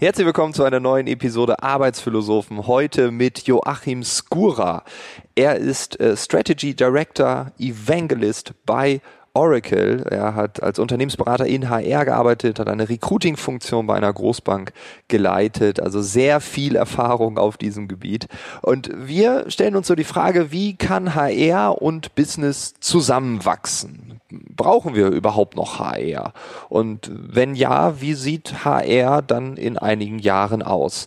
Herzlich willkommen zu einer neuen Episode Arbeitsphilosophen. Heute mit Joachim Skura. Er ist äh, Strategy Director Evangelist bei Oracle. Er hat als Unternehmensberater in HR gearbeitet, hat eine Recruiting-Funktion bei einer Großbank geleitet, also sehr viel Erfahrung auf diesem Gebiet. Und wir stellen uns so die Frage, wie kann HR und Business zusammenwachsen? Brauchen wir überhaupt noch HR? Und wenn ja, wie sieht HR dann in einigen Jahren aus?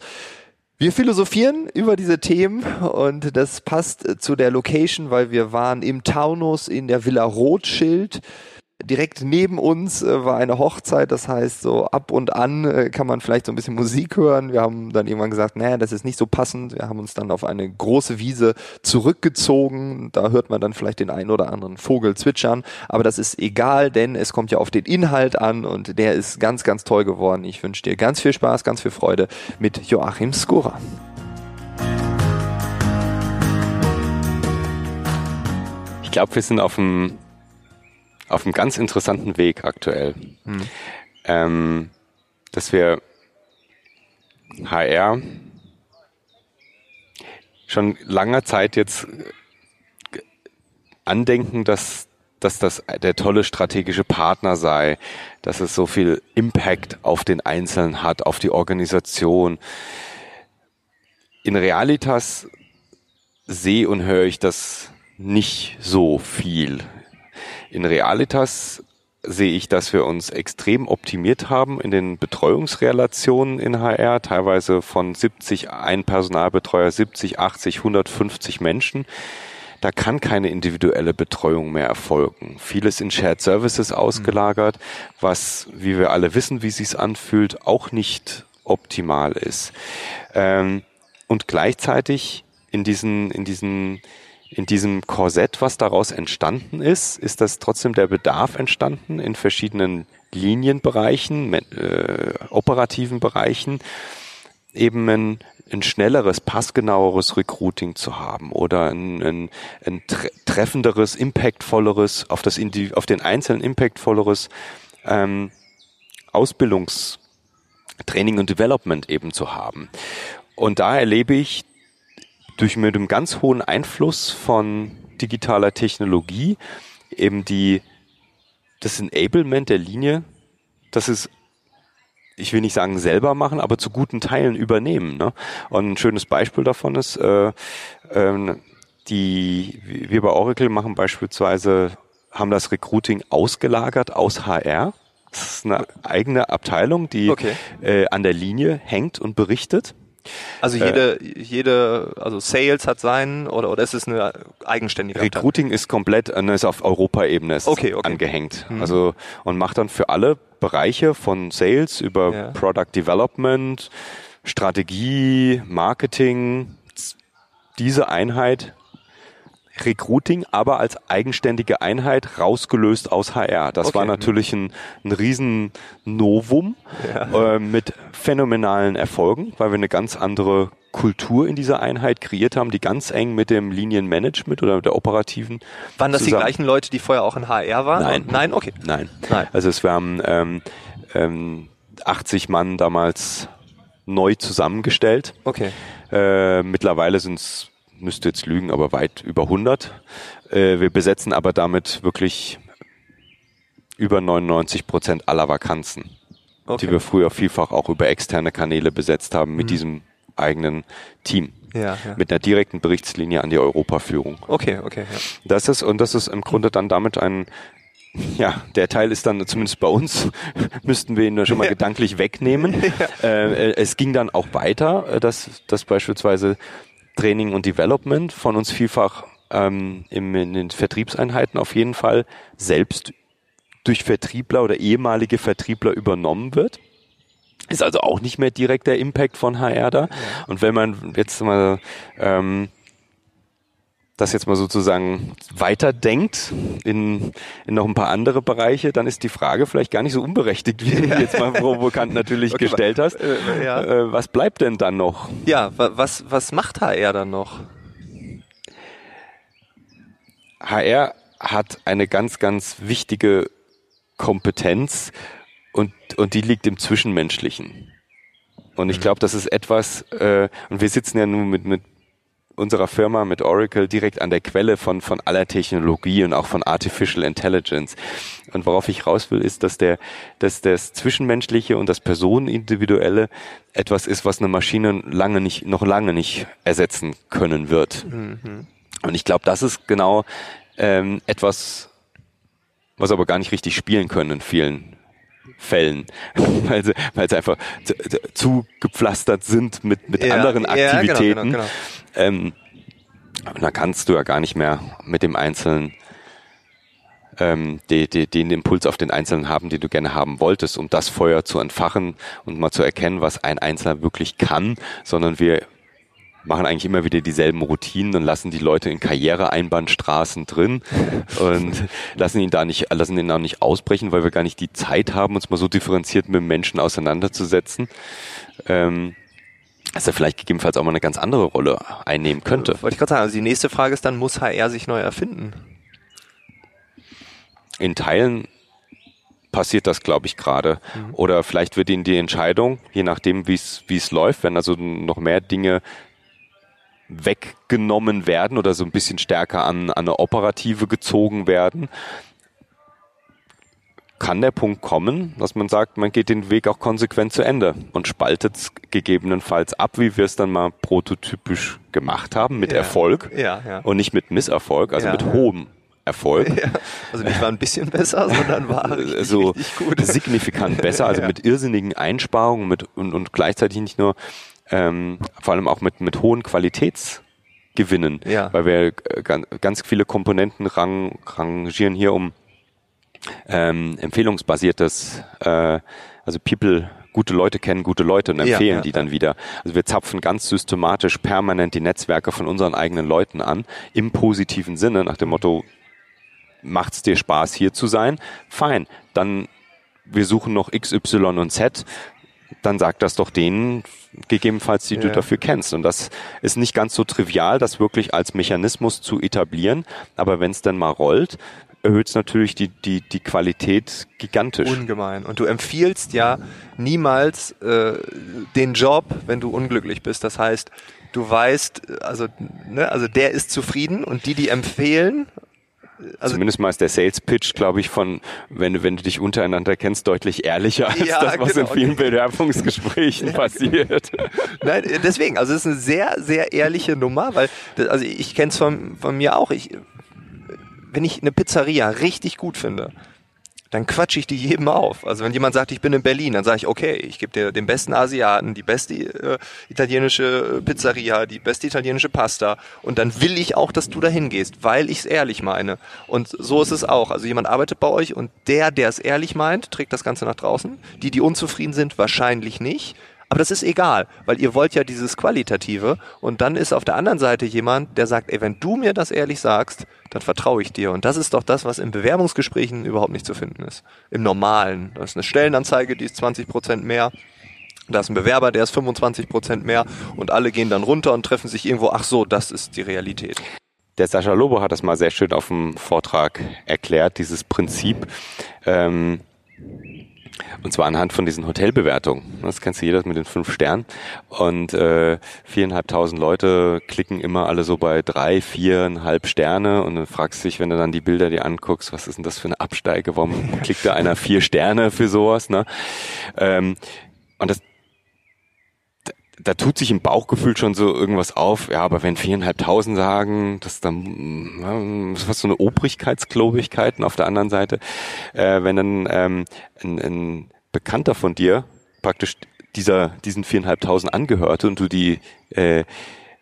Wir philosophieren über diese Themen und das passt zu der Location, weil wir waren im Taunus in der Villa Rothschild direkt neben uns äh, war eine Hochzeit, das heißt, so ab und an äh, kann man vielleicht so ein bisschen Musik hören. Wir haben dann irgendwann gesagt, naja, das ist nicht so passend. Wir haben uns dann auf eine große Wiese zurückgezogen. Da hört man dann vielleicht den einen oder anderen Vogel zwitschern. Aber das ist egal, denn es kommt ja auf den Inhalt an und der ist ganz, ganz toll geworden. Ich wünsche dir ganz viel Spaß, ganz viel Freude mit Joachim Skora. Ich glaube, wir sind auf dem auf einem ganz interessanten Weg aktuell. Mhm. Ähm, dass wir HR schon langer Zeit jetzt andenken, dass, dass das der tolle strategische Partner sei, dass es so viel Impact auf den Einzelnen hat, auf die Organisation. In Realitas sehe und höre ich das nicht so viel. In Realitas sehe ich, dass wir uns extrem optimiert haben in den Betreuungsrelationen in HR, teilweise von 70, ein Personalbetreuer, 70, 80, 150 Menschen. Da kann keine individuelle Betreuung mehr erfolgen. Vieles in Shared Services ausgelagert, was, wie wir alle wissen, wie sich's anfühlt, auch nicht optimal ist. Ähm, und gleichzeitig in diesen, in diesen in diesem Korsett, was daraus entstanden ist, ist das trotzdem der Bedarf entstanden in verschiedenen Linienbereichen, äh, operativen Bereichen, eben ein, ein schnelleres, passgenaueres Recruiting zu haben oder ein, ein, ein treffenderes, impactvolleres, auf, das auf den einzelnen impactvolleres ähm, Ausbildungstraining und Development eben zu haben. Und da erlebe ich durch mit einem ganz hohen Einfluss von digitaler Technologie eben die das Enablement der Linie, das ist ich will nicht sagen selber machen, aber zu guten Teilen übernehmen. Ne? Und ein schönes Beispiel davon ist, äh, äh, die wir bei Oracle machen beispielsweise haben das Recruiting ausgelagert aus HR. Das ist eine eigene Abteilung, die okay. äh, an der Linie hängt und berichtet. Also jede, äh, jede, also Sales hat seinen oder oder ist es eine eigenständige? Recruiting ist komplett, äh, ist auf Europaebene okay, okay. angehängt. Mhm. Also und macht dann für alle Bereiche von Sales über ja. Product Development, Strategie, Marketing diese Einheit Recruiting, aber als eigenständige Einheit rausgelöst aus HR. Das okay. war natürlich ein, ein riesen Novum ja. äh, mit phänomenalen Erfolgen, weil wir eine ganz andere Kultur in dieser Einheit kreiert haben, die ganz eng mit dem Linienmanagement oder der operativen. Waren das zusammen. die gleichen Leute, die vorher auch in HR waren? Nein. Nein, okay. Nein. Nein. Also es waren ähm, ähm, 80 Mann damals neu zusammengestellt. Okay. Äh, mittlerweile sind es müsste jetzt lügen, aber weit über 100. Äh, wir besetzen aber damit wirklich über 99 Prozent aller Vakanzen, okay. die wir früher vielfach auch über externe Kanäle besetzt haben mit mhm. diesem eigenen Team. Ja, ja. Mit einer direkten Berichtslinie an die Europaführung. Okay, okay. Ja. Das ist, und das ist im Grunde dann damit ein, ja, der Teil ist dann zumindest bei uns, müssten wir ihn schon mal gedanklich wegnehmen. Äh, äh, es ging dann auch weiter, äh, dass, dass beispielsweise Training und Development von uns vielfach ähm, im, in den Vertriebseinheiten auf jeden Fall selbst durch Vertriebler oder ehemalige Vertriebler übernommen wird. Ist also auch nicht mehr direkt der Impact von HR da. Und wenn man jetzt mal ähm, das jetzt mal sozusagen weiterdenkt in, in noch ein paar andere Bereiche, dann ist die Frage vielleicht gar nicht so unberechtigt, wie du jetzt mal provokant natürlich okay, gestellt hast. Äh, ja. äh, was bleibt denn dann noch? Ja, was, was macht HR dann noch? HR hat eine ganz, ganz wichtige Kompetenz und, und die liegt im Zwischenmenschlichen. Und ich glaube, das ist etwas, äh, und wir sitzen ja nun mit, mit unserer Firma, mit Oracle, direkt an der Quelle von, von aller Technologie und auch von Artificial Intelligence. Und worauf ich raus will, ist, dass der, dass das Zwischenmenschliche und das Personenindividuelle etwas ist, was eine Maschine lange nicht, noch lange nicht ersetzen können wird. Mhm. Und ich glaube, das ist genau ähm, etwas, was aber gar nicht richtig spielen können in vielen Fällen, weil sie, weil sie einfach zu, zu gepflastert sind mit, mit ja, anderen Aktivitäten. Ja, genau, genau, genau. Ähm, da kannst du ja gar nicht mehr mit dem Einzelnen ähm, die, die, den Impuls auf den Einzelnen haben, den du gerne haben wolltest, um das Feuer zu entfachen und mal zu erkennen, was ein Einzelner wirklich kann, sondern wir machen eigentlich immer wieder dieselben Routinen und lassen die Leute in Karriereeinbahnstraßen drin und lassen ihn da nicht, lassen ihn da nicht ausbrechen, weil wir gar nicht die Zeit haben, uns mal so differenziert mit Menschen auseinanderzusetzen. Ähm, dass er vielleicht gegebenenfalls auch mal eine ganz andere Rolle einnehmen könnte. Wollte ich gerade sagen, also die nächste Frage ist dann, muss HR sich neu erfinden? In Teilen passiert das, glaube ich, gerade. Mhm. Oder vielleicht wird ihnen die Entscheidung, je nachdem, wie es läuft, wenn also noch mehr Dinge weggenommen werden oder so ein bisschen stärker an, an eine Operative gezogen werden, kann der Punkt kommen, dass man sagt, man geht den Weg auch konsequent zu Ende und spaltet es gegebenenfalls ab, wie wir es dann mal prototypisch gemacht haben, mit ja. Erfolg ja, ja. und nicht mit Misserfolg, also mit hohem Erfolg. Ja, also nicht war ein bisschen besser, sondern war richtig, so richtig gut. signifikant besser, also mit irrsinnigen Einsparungen mit, und, und gleichzeitig nicht nur ähm, vor allem auch mit, mit hohen Qualitätsgewinnen, ja. weil wir äh, ganz viele Komponenten rang, rangieren hier um ähm, empfehlungsbasiertes, äh, also People gute Leute kennen gute Leute und empfehlen ja, ja, die dann wieder. Also wir zapfen ganz systematisch permanent die Netzwerke von unseren eigenen Leuten an, im positiven Sinne, nach dem Motto, macht's dir Spaß hier zu sein? Fein. Dann wir suchen noch X, Y und Z dann sag das doch denen gegebenenfalls, die ja. du dafür kennst. Und das ist nicht ganz so trivial, das wirklich als Mechanismus zu etablieren. Aber wenn es dann mal rollt, erhöht es natürlich die, die, die Qualität gigantisch. Ungemein. Und du empfiehlst ja niemals äh, den Job, wenn du unglücklich bist. Das heißt, du weißt, also, ne, also der ist zufrieden und die, die empfehlen, also Zumindest mal ist der Sales Pitch, glaube ich, von, wenn, wenn du dich untereinander kennst, deutlich ehrlicher als ja, das, was genau. in vielen Bewerbungsgesprächen ja, passiert. Nein, deswegen, also es ist eine sehr, sehr ehrliche Nummer, weil, also ich kenne es von, von mir auch, ich, wenn ich eine Pizzeria richtig gut finde, dann quatsche ich die jedem auf. Also wenn jemand sagt, ich bin in Berlin, dann sage ich, okay, ich gebe dir den besten Asiaten, die beste äh, italienische Pizzeria, die beste italienische Pasta und dann will ich auch, dass du dahin gehst, weil ich es ehrlich meine. Und so ist es auch. Also jemand arbeitet bei euch und der, der es ehrlich meint, trägt das Ganze nach draußen. Die, die unzufrieden sind, wahrscheinlich nicht. Aber das ist egal, weil ihr wollt ja dieses Qualitative und dann ist auf der anderen Seite jemand, der sagt, ey, wenn du mir das ehrlich sagst, dann vertraue ich dir. Und das ist doch das, was in Bewerbungsgesprächen überhaupt nicht zu finden ist. Im Normalen. Das ist eine Stellenanzeige, die ist 20 Prozent mehr. Da ist ein Bewerber, der ist 25 Prozent mehr und alle gehen dann runter und treffen sich irgendwo. Ach so, das ist die Realität. Der Sascha Lobo hat das mal sehr schön auf dem Vortrag erklärt, dieses Prinzip. Ähm, und zwar anhand von diesen Hotelbewertungen. Das kennst du jeder mit den fünf Sternen. Und äh, viereinhalbtausend Leute klicken immer alle so bei drei, viereinhalb Sterne. Und dann fragst du dich, wenn du dann die Bilder dir anguckst, was ist denn das für eine Absteige? Warum klickt da einer vier Sterne für sowas? Ne? Ähm, und das, da tut sich im Bauchgefühl schon so irgendwas auf. Ja, aber wenn viereinhalbtausend sagen, das ist dann fast so eine Obrigkeitsklobigkeit. Und auf der anderen Seite, äh, wenn dann ähm, ein, ein Bekannter von dir praktisch dieser diesen viereinhalbtausend angehörte und du die äh,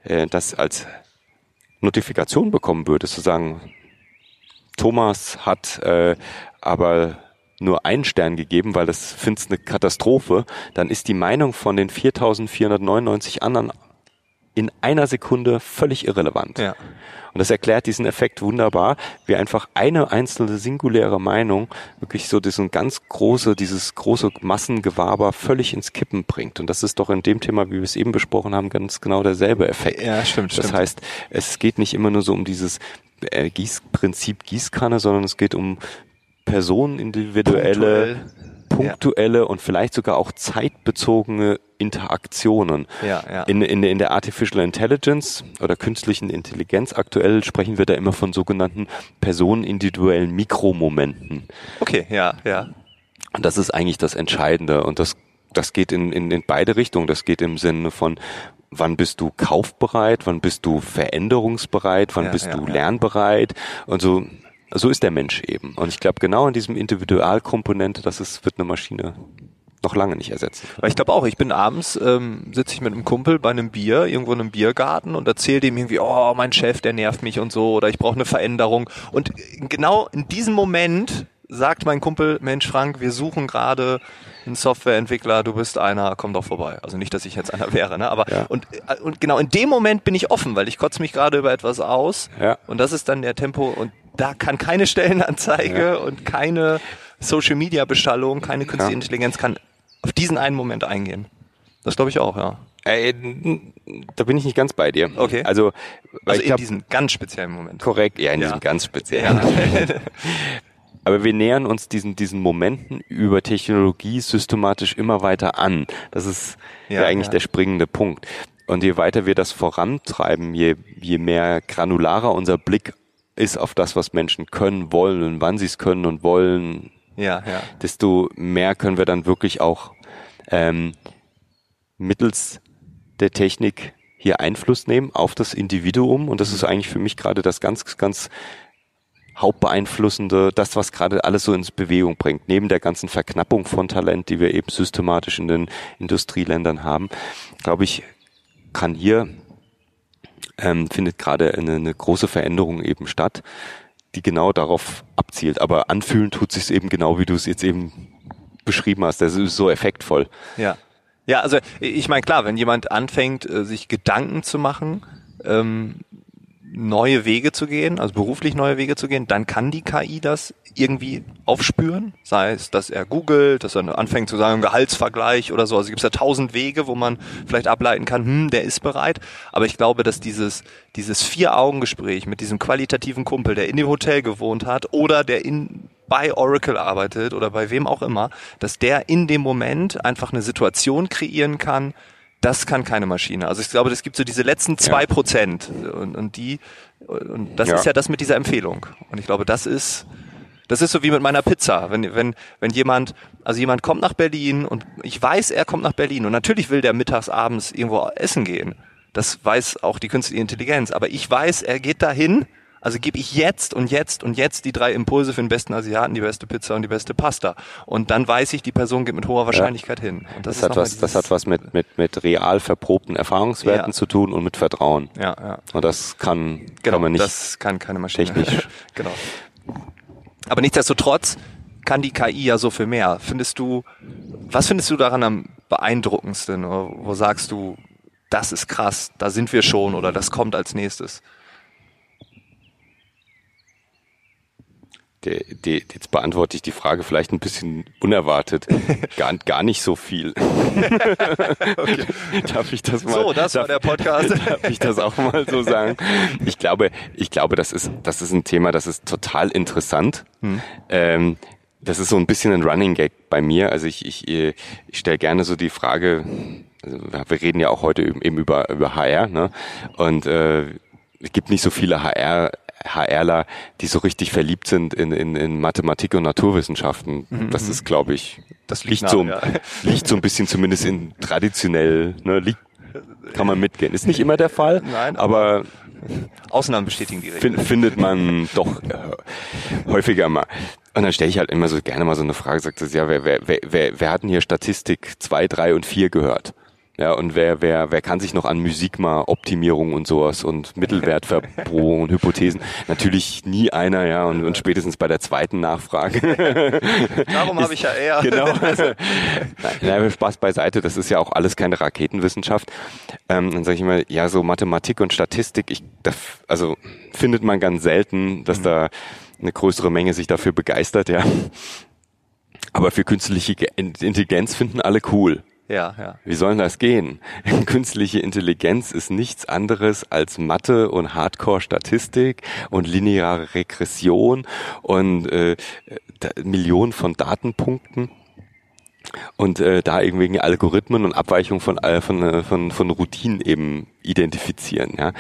äh, das als Notifikation bekommen würdest, zu sagen, Thomas hat äh, aber nur einen Stern gegeben, weil das findest eine Katastrophe, dann ist die Meinung von den 4499 anderen in einer Sekunde völlig irrelevant. Ja. Und das erklärt diesen Effekt wunderbar, wie einfach eine einzelne singuläre Meinung wirklich so diesen ganz große, dieses große Massengewaber völlig ins Kippen bringt. Und das ist doch in dem Thema, wie wir es eben besprochen haben, ganz genau derselbe Effekt. Ja, stimmt, das stimmt. heißt, es geht nicht immer nur so um dieses äh, Gieß Prinzip Gießkanne, sondern es geht um personenindividuelle, punktuelle, punktuelle ja. und vielleicht sogar auch zeitbezogene Interaktionen. Ja, ja. In, in, in der Artificial Intelligence oder künstlichen Intelligenz aktuell sprechen wir da immer von sogenannten personenindividuellen Mikromomenten. Okay, ja, ja. Und das ist eigentlich das Entscheidende und das das geht in, in, in beide Richtungen. Das geht im Sinne von, wann bist du kaufbereit, wann bist du veränderungsbereit, wann ja, bist ja, du lernbereit und so. So ist der Mensch eben. Und ich glaube, genau in diesem Individualkomponente, das ist, wird eine Maschine noch lange nicht ersetzen. Weil ich glaube auch, ich bin abends, ähm, sitze ich mit einem Kumpel bei einem Bier, irgendwo in einem Biergarten und erzähle dem irgendwie, oh, mein Chef, der nervt mich und so, oder ich brauche eine Veränderung. Und genau in diesem Moment sagt mein Kumpel, Mensch Frank, wir suchen gerade einen Softwareentwickler, du bist einer, komm doch vorbei. Also nicht, dass ich jetzt einer wäre, ne? Aber ja. und, äh, und genau in dem Moment bin ich offen, weil ich kotze mich gerade über etwas aus. Ja. Und das ist dann der Tempo und da kann keine Stellenanzeige ja. und keine Social Media Beschallung, keine künstliche Intelligenz kann auf diesen einen Moment eingehen. Das glaube ich auch, ja. Äh, da bin ich nicht ganz bei dir. Okay. Also, also in glaub, diesem ganz speziellen Moment. Korrekt, ja, in ja. diesem ganz speziellen. Ja. Aber wir nähern uns diesen, diesen Momenten über Technologie systematisch immer weiter an. Das ist ja, ja eigentlich ja. der springende Punkt. Und je weiter wir das vorantreiben, je, je mehr granularer unser Blick ist auf das, was Menschen können, wollen und wann sie es können und wollen, ja, ja. desto mehr können wir dann wirklich auch ähm, mittels der Technik hier Einfluss nehmen auf das Individuum. Und das ist eigentlich für mich gerade das ganz, ganz Hauptbeeinflussende, das, was gerade alles so ins Bewegung bringt, neben der ganzen Verknappung von Talent, die wir eben systematisch in den Industrieländern haben, glaube ich, kann hier, ähm, findet gerade eine, eine große Veränderung eben statt, die genau darauf abzielt. Aber anfühlen tut sich eben genau, wie du es jetzt eben beschrieben hast. Das ist so effektvoll. Ja. Ja, also ich meine, klar, wenn jemand anfängt, äh, sich Gedanken zu machen, ähm, neue Wege zu gehen, also beruflich neue Wege zu gehen, dann kann die KI das irgendwie aufspüren. Sei es, dass er googelt, dass er anfängt zu sagen, Gehaltsvergleich oder so. Also gibt es ja tausend Wege, wo man vielleicht ableiten kann, hm, der ist bereit. Aber ich glaube, dass dieses, dieses Vier-Augen-Gespräch mit diesem qualitativen Kumpel, der in dem Hotel gewohnt hat oder der in bei Oracle arbeitet oder bei wem auch immer, dass der in dem Moment einfach eine Situation kreieren kann, das kann keine Maschine. Also ich glaube, es gibt so diese letzten zwei Prozent und, und die und das ja. ist ja das mit dieser Empfehlung. Und ich glaube, das ist das ist so wie mit meiner Pizza. Wenn, wenn, wenn jemand, also jemand kommt nach Berlin und ich weiß, er kommt nach Berlin und natürlich will der mittags, abends irgendwo essen gehen. Das weiß auch die künstliche Intelligenz. Aber ich weiß, er geht dahin also gebe ich jetzt und jetzt und jetzt die drei Impulse für den besten Asiaten, die beste Pizza und die beste Pasta. Und dann weiß ich, die Person geht mit hoher Wahrscheinlichkeit ja. hin. Und das, das hat was, das hat was mit, mit, mit real verprobten Erfahrungswerten ja. zu tun und mit Vertrauen. Ja, ja. Und das kann, genau, kann man nicht. Das kann keine Maschine. Technisch. genau. Aber nichtsdestotrotz kann die KI ja so viel mehr. Findest du, was findest du daran am beeindruckendsten? Wo sagst du, das ist krass, da sind wir schon oder das kommt als nächstes? Der, der, jetzt beantworte ich die Frage vielleicht ein bisschen unerwartet. Gar, gar nicht so viel. okay. Darf ich das mal? So, das darf, war der Podcast. Darf ich das auch mal so sagen? Ich glaube, ich glaube, das ist, das ist ein Thema, das ist total interessant. Hm. Ähm, das ist so ein bisschen ein Running Gag bei mir. Also ich, ich, ich stelle gerne so die Frage, also wir reden ja auch heute eben über, über HR, ne? Und äh, es gibt nicht so viele HR HRler, die so richtig verliebt sind in, in, in Mathematik und Naturwissenschaften. Mhm. Das ist, glaube ich, das liegt, liegt so, ja. liegt so ein bisschen zumindest in traditionell, ne, liegt, kann man mitgehen. Ist nicht immer der Fall, Nein, aber, aber Ausnahmen bestätigen die Regel. Findet man doch äh, häufiger mal. Und dann stelle ich halt immer so gerne mal so eine Frage, sagt das, ja, wer, wer, wer, wer hat denn hier Statistik 2, 3 und 4 gehört? Ja, und wer, wer, wer kann sich noch an Musik mal Optimierung und sowas und Mittelwertverprobung und Hypothesen? Natürlich nie einer, ja, und, und spätestens bei der zweiten Nachfrage. Darum habe ich ja eher. Genau. nein, nein, Spaß beiseite, das ist ja auch alles keine Raketenwissenschaft. Ähm, dann sage ich immer, ja, so Mathematik und Statistik, ich, das, also findet man ganz selten, dass mhm. da eine größere Menge sich dafür begeistert, ja. Aber für künstliche Intelligenz finden alle cool. Ja, ja. Wie soll das gehen? Künstliche Intelligenz ist nichts anderes als Mathe und Hardcore-Statistik und lineare Regression und äh, Millionen von Datenpunkten. und äh, da irgendwelche Algorithmen und Abweichungen von, äh, von, äh, von, von Routinen eben identifizieren. Ja.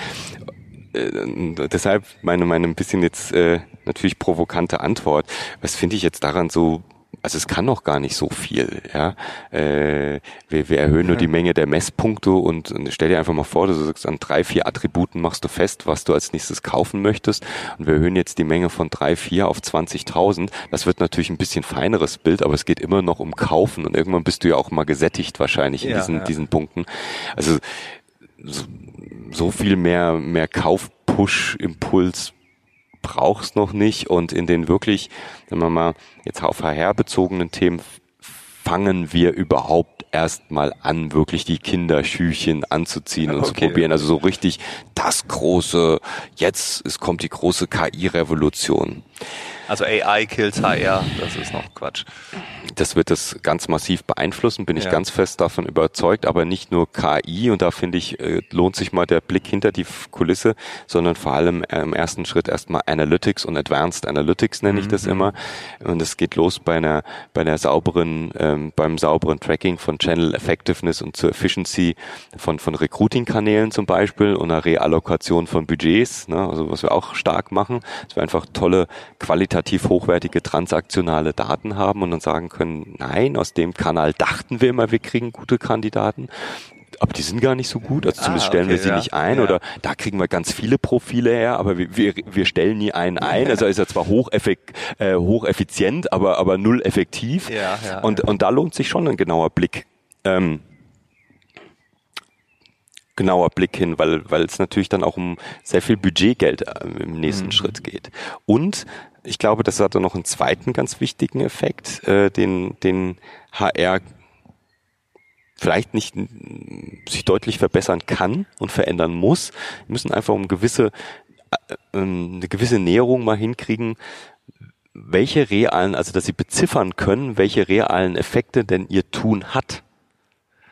Äh, deshalb meine, meine ein bisschen jetzt äh, natürlich provokante Antwort. Was finde ich jetzt daran so also es kann noch gar nicht so viel, ja. Äh, wir, wir erhöhen nur die Menge der Messpunkte und, und stell dir einfach mal vor, du sagst, an drei, vier Attributen machst du fest, was du als nächstes kaufen möchtest und wir erhöhen jetzt die Menge von drei, vier auf 20.000. Das wird natürlich ein bisschen feineres Bild, aber es geht immer noch um Kaufen und irgendwann bist du ja auch mal gesättigt wahrscheinlich in ja, diesen, ja. diesen Punkten. Also so, so viel mehr, mehr Kauf-Push-Impuls brauchst noch nicht und in den wirklich, sagen wir mal, jetzt auf HR bezogenen Themen fangen wir überhaupt erstmal an, wirklich die Kinderschüchen anzuziehen und okay. zu probieren. Also so richtig das große, jetzt es kommt die große KI-Revolution. Also AI kills HR, das ist noch Quatsch. Das wird das ganz massiv beeinflussen, bin ich ja. ganz fest davon überzeugt, aber nicht nur KI und da finde ich, äh, lohnt sich mal der Blick hinter die Kulisse, sondern vor allem äh, im ersten Schritt erstmal Analytics und Advanced Analytics nenne ich das mhm. immer. Und es geht los bei einer, bei einer sauberen, ähm, beim sauberen Tracking von Channel Effectiveness und zur Efficiency von, von Recruiting-Kanälen zum Beispiel und einer Reallokation von Budgets, ne, also was wir auch stark machen, dass wir einfach tolle qualitativ hochwertige transaktionale Daten haben und dann sagen können, nein, aus dem Kanal dachten wir immer, wir kriegen gute Kandidaten aber die sind gar nicht so gut, also zumindest ah, stellen okay, wir sie ja. nicht ein ja. oder da kriegen wir ganz viele Profile her, aber wir, wir, wir stellen nie einen ein, also ist er zwar hocheffekt, äh, hocheffizient, aber, aber null effektiv ja, ja, und, und da lohnt sich schon ein genauer Blick. Ähm, genauer Blick hin, weil, weil es natürlich dann auch um sehr viel Budgetgeld äh, im nächsten mhm. Schritt geht. Und ich glaube, das hatte noch einen zweiten ganz wichtigen Effekt, äh, den, den HR vielleicht nicht sich deutlich verbessern kann und verändern muss. Wir müssen einfach um gewisse, äh, ähm, eine gewisse Näherung mal hinkriegen, welche realen, also dass sie beziffern können, welche realen Effekte denn ihr Tun hat.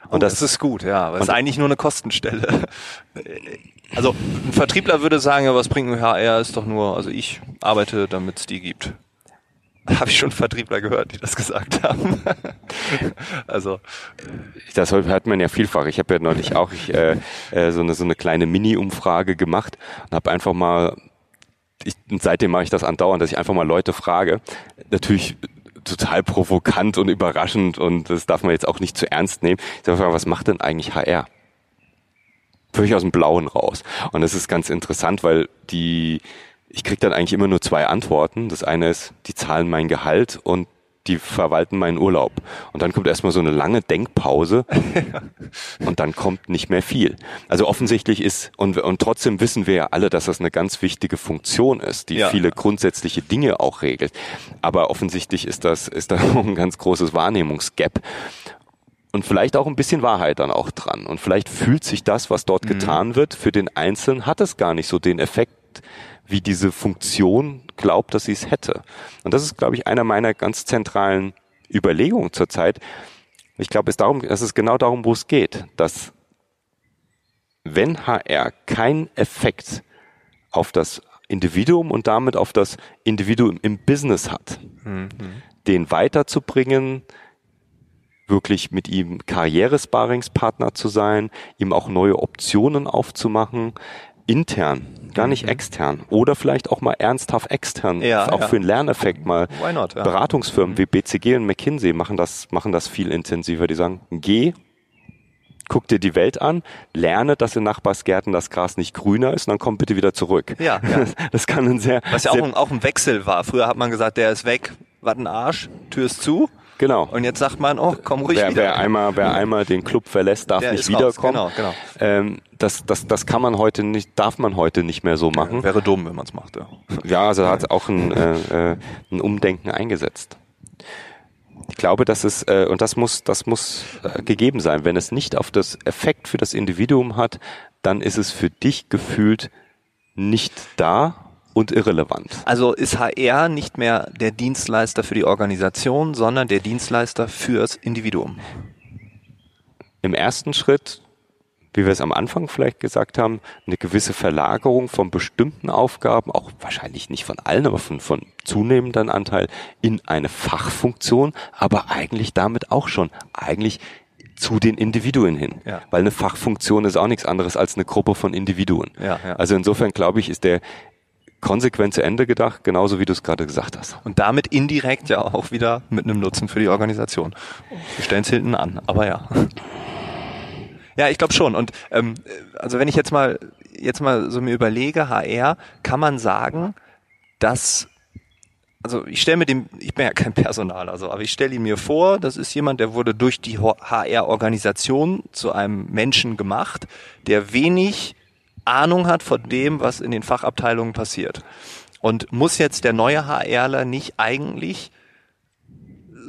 Und oh, das, das, ist gut, ja. Das ist eigentlich nur eine Kostenstelle. Also ein Vertriebler würde sagen, ja, was bringt mir HR, ist doch nur, also ich arbeite, damit es die gibt. Habe ich schon Vertriebler gehört, die das gesagt haben. also das hört man ja vielfach. Ich habe ja neulich auch ich, äh, äh, so eine so eine kleine Mini-Umfrage gemacht und habe einfach mal ich, seitdem mache ich das andauernd, dass ich einfach mal Leute frage. Natürlich total provokant und überraschend und das darf man jetzt auch nicht zu ernst nehmen. Ich sage, was macht denn eigentlich HR? Völlig aus dem Blauen raus. Und das ist ganz interessant, weil die, ich krieg dann eigentlich immer nur zwei Antworten. Das eine ist, die zahlen mein Gehalt und die verwalten meinen Urlaub. Und dann kommt erstmal so eine lange Denkpause und dann kommt nicht mehr viel. Also offensichtlich ist, und, und trotzdem wissen wir ja alle, dass das eine ganz wichtige Funktion ist, die ja. viele grundsätzliche Dinge auch regelt. Aber offensichtlich ist das, ist da ein ganz großes Wahrnehmungsgap. Und vielleicht auch ein bisschen Wahrheit dann auch dran. Und vielleicht fühlt sich das, was dort mhm. getan wird, für den Einzelnen hat es gar nicht so den Effekt, wie diese Funktion glaubt, dass sie es hätte. Und das ist, glaube ich, einer meiner ganz zentralen Überlegungen zurzeit. Ich glaube, es, darum, es ist genau darum, wo es geht, dass wenn HR keinen Effekt auf das Individuum und damit auf das Individuum im Business hat, mhm. den weiterzubringen, wirklich mit ihm Karrieresparingspartner zu sein, ihm auch neue Optionen aufzumachen, intern, gar nicht mhm. extern. Oder vielleicht auch mal ernsthaft extern, ja, auch ja. für einen Lerneffekt mal. Why not, ja. Beratungsfirmen wie BCG und McKinsey machen das, machen das viel intensiver. Die sagen, geh, guck dir die Welt an, lerne, dass in Nachbarsgärten das Gras nicht grüner ist und dann komm bitte wieder zurück. Ja, ja. Das kann ein sehr... Was ja auch ein, auch ein Wechsel war. Früher hat man gesagt, der ist weg, was ein Arsch, Tür ist zu. Genau. Und jetzt sagt man, oh, komm ruhig wer, wieder. Wer einmal, wer einmal den Club verlässt, darf Der nicht wiederkommen. Raus. Genau, genau. Ähm, das, das, das kann man heute nicht, darf man heute nicht mehr so machen. Wäre dumm, wenn man es macht. Ja, ja also hat auch ein, äh, äh, ein Umdenken eingesetzt. Ich glaube, dass es äh, und das muss, das muss äh, gegeben sein. Wenn es nicht auf das Effekt für das Individuum hat, dann ist es für dich gefühlt nicht da und irrelevant. Also ist HR nicht mehr der Dienstleister für die Organisation, sondern der Dienstleister fürs Individuum. Im ersten Schritt wie wir es am Anfang vielleicht gesagt haben, eine gewisse Verlagerung von bestimmten Aufgaben, auch wahrscheinlich nicht von allen, aber von, von zunehmendem Anteil in eine Fachfunktion, aber eigentlich damit auch schon eigentlich zu den Individuen hin. Ja. Weil eine Fachfunktion ist auch nichts anderes als eine Gruppe von Individuen. Ja, ja. Also insofern glaube ich, ist der konsequent Ende gedacht, genauso wie du es gerade gesagt hast. Und damit indirekt ja auch wieder mit einem Nutzen für die Organisation. Wir stellen es hinten an, aber ja. Ja, ich glaube schon. Und ähm, also wenn ich jetzt mal jetzt mal so mir überlege, HR, kann man sagen, dass also ich stelle mir dem, ich bin ja kein Personal, also, aber ich stelle ihn mir vor, das ist jemand, der wurde durch die HR-Organisation zu einem Menschen gemacht, der wenig Ahnung hat von dem, was in den Fachabteilungen passiert. Und muss jetzt der neue HRler nicht eigentlich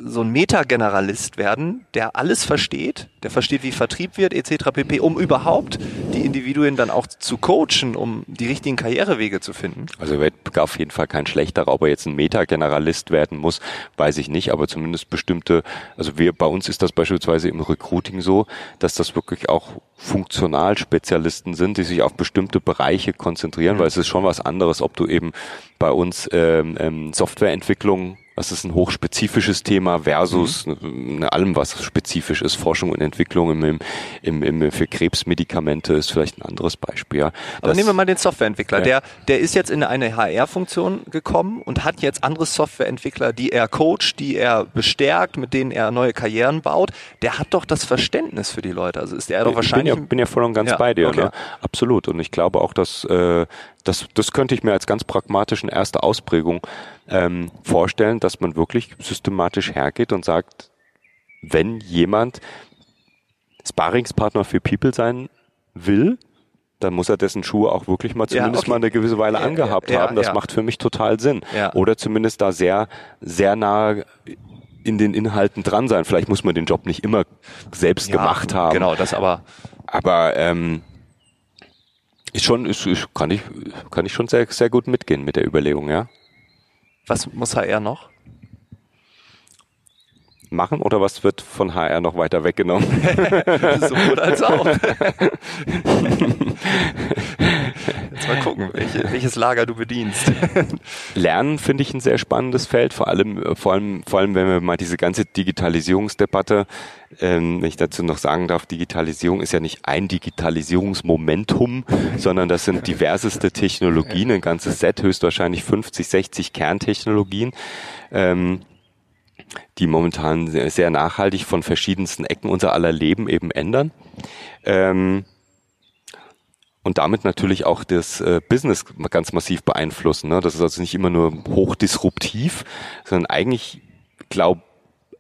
so ein Meta-Generalist werden, der alles versteht, der versteht, wie Vertrieb wird, etc. pp., um überhaupt die Individuen dann auch zu coachen, um die richtigen Karrierewege zu finden. Also wird auf jeden Fall kein schlechterer, ob er jetzt ein Meta-Generalist werden muss, weiß ich nicht, aber zumindest bestimmte, also wir, bei uns ist das beispielsweise im Recruiting so, dass das wirklich auch Funktionalspezialisten sind, die sich auf bestimmte Bereiche konzentrieren, weil es ist schon was anderes, ob du eben bei uns ähm, ähm, Softwareentwicklung das ist ein hochspezifisches Thema versus mhm. allem, was spezifisch ist. Forschung und Entwicklung im, im, im, für Krebsmedikamente ist vielleicht ein anderes Beispiel. Ja. Aber das, nehmen wir mal den Softwareentwickler. Ja. Der, der ist jetzt in eine HR-Funktion gekommen und hat jetzt andere Softwareentwickler, die er coacht, die er bestärkt, mit denen er neue Karrieren baut. Der hat doch das Verständnis für die Leute. Also ist er doch wahrscheinlich. Ich bin ja, bin ja voll und ganz ja, bei dir. Okay. Ne? Absolut. Und ich glaube auch, dass äh, das, das könnte ich mir als ganz pragmatischen erste Ausprägung ähm, vorstellen, dass man wirklich systematisch hergeht und sagt, wenn jemand Sparingspartner für People sein will, dann muss er dessen Schuhe auch wirklich mal zumindest ja, okay. mal eine gewisse Weile ja, angehabt ja, haben. Das macht für mich total Sinn. Oder zumindest da sehr, sehr nah in den Inhalten dran sein. Vielleicht muss man den Job nicht immer selbst gemacht haben. Genau, das aber. Aber ähm, ist schon, ist, ist, kann ich, kann ich schon sehr, sehr gut mitgehen mit der Überlegung, ja. Was muss HR noch? Machen oder was wird von HR noch weiter weggenommen? Sowohl als auch. Mal gucken, welche, welches Lager du bedienst. Lernen finde ich ein sehr spannendes Feld, vor allem, vor allem, vor allem, wenn wir mal diese ganze Digitalisierungsdebatte, ähm, wenn ich dazu noch sagen darf, Digitalisierung ist ja nicht ein Digitalisierungsmomentum, sondern das sind diverseste Technologien, ein ganzes Set, höchstwahrscheinlich 50, 60 Kerntechnologien. Ähm, die momentan sehr, sehr nachhaltig von verschiedensten Ecken unser aller Leben eben ändern. Ähm, und damit natürlich auch das äh, Business ganz massiv beeinflussen. Ne? Das ist also nicht immer nur hochdisruptiv, sondern eigentlich, glaube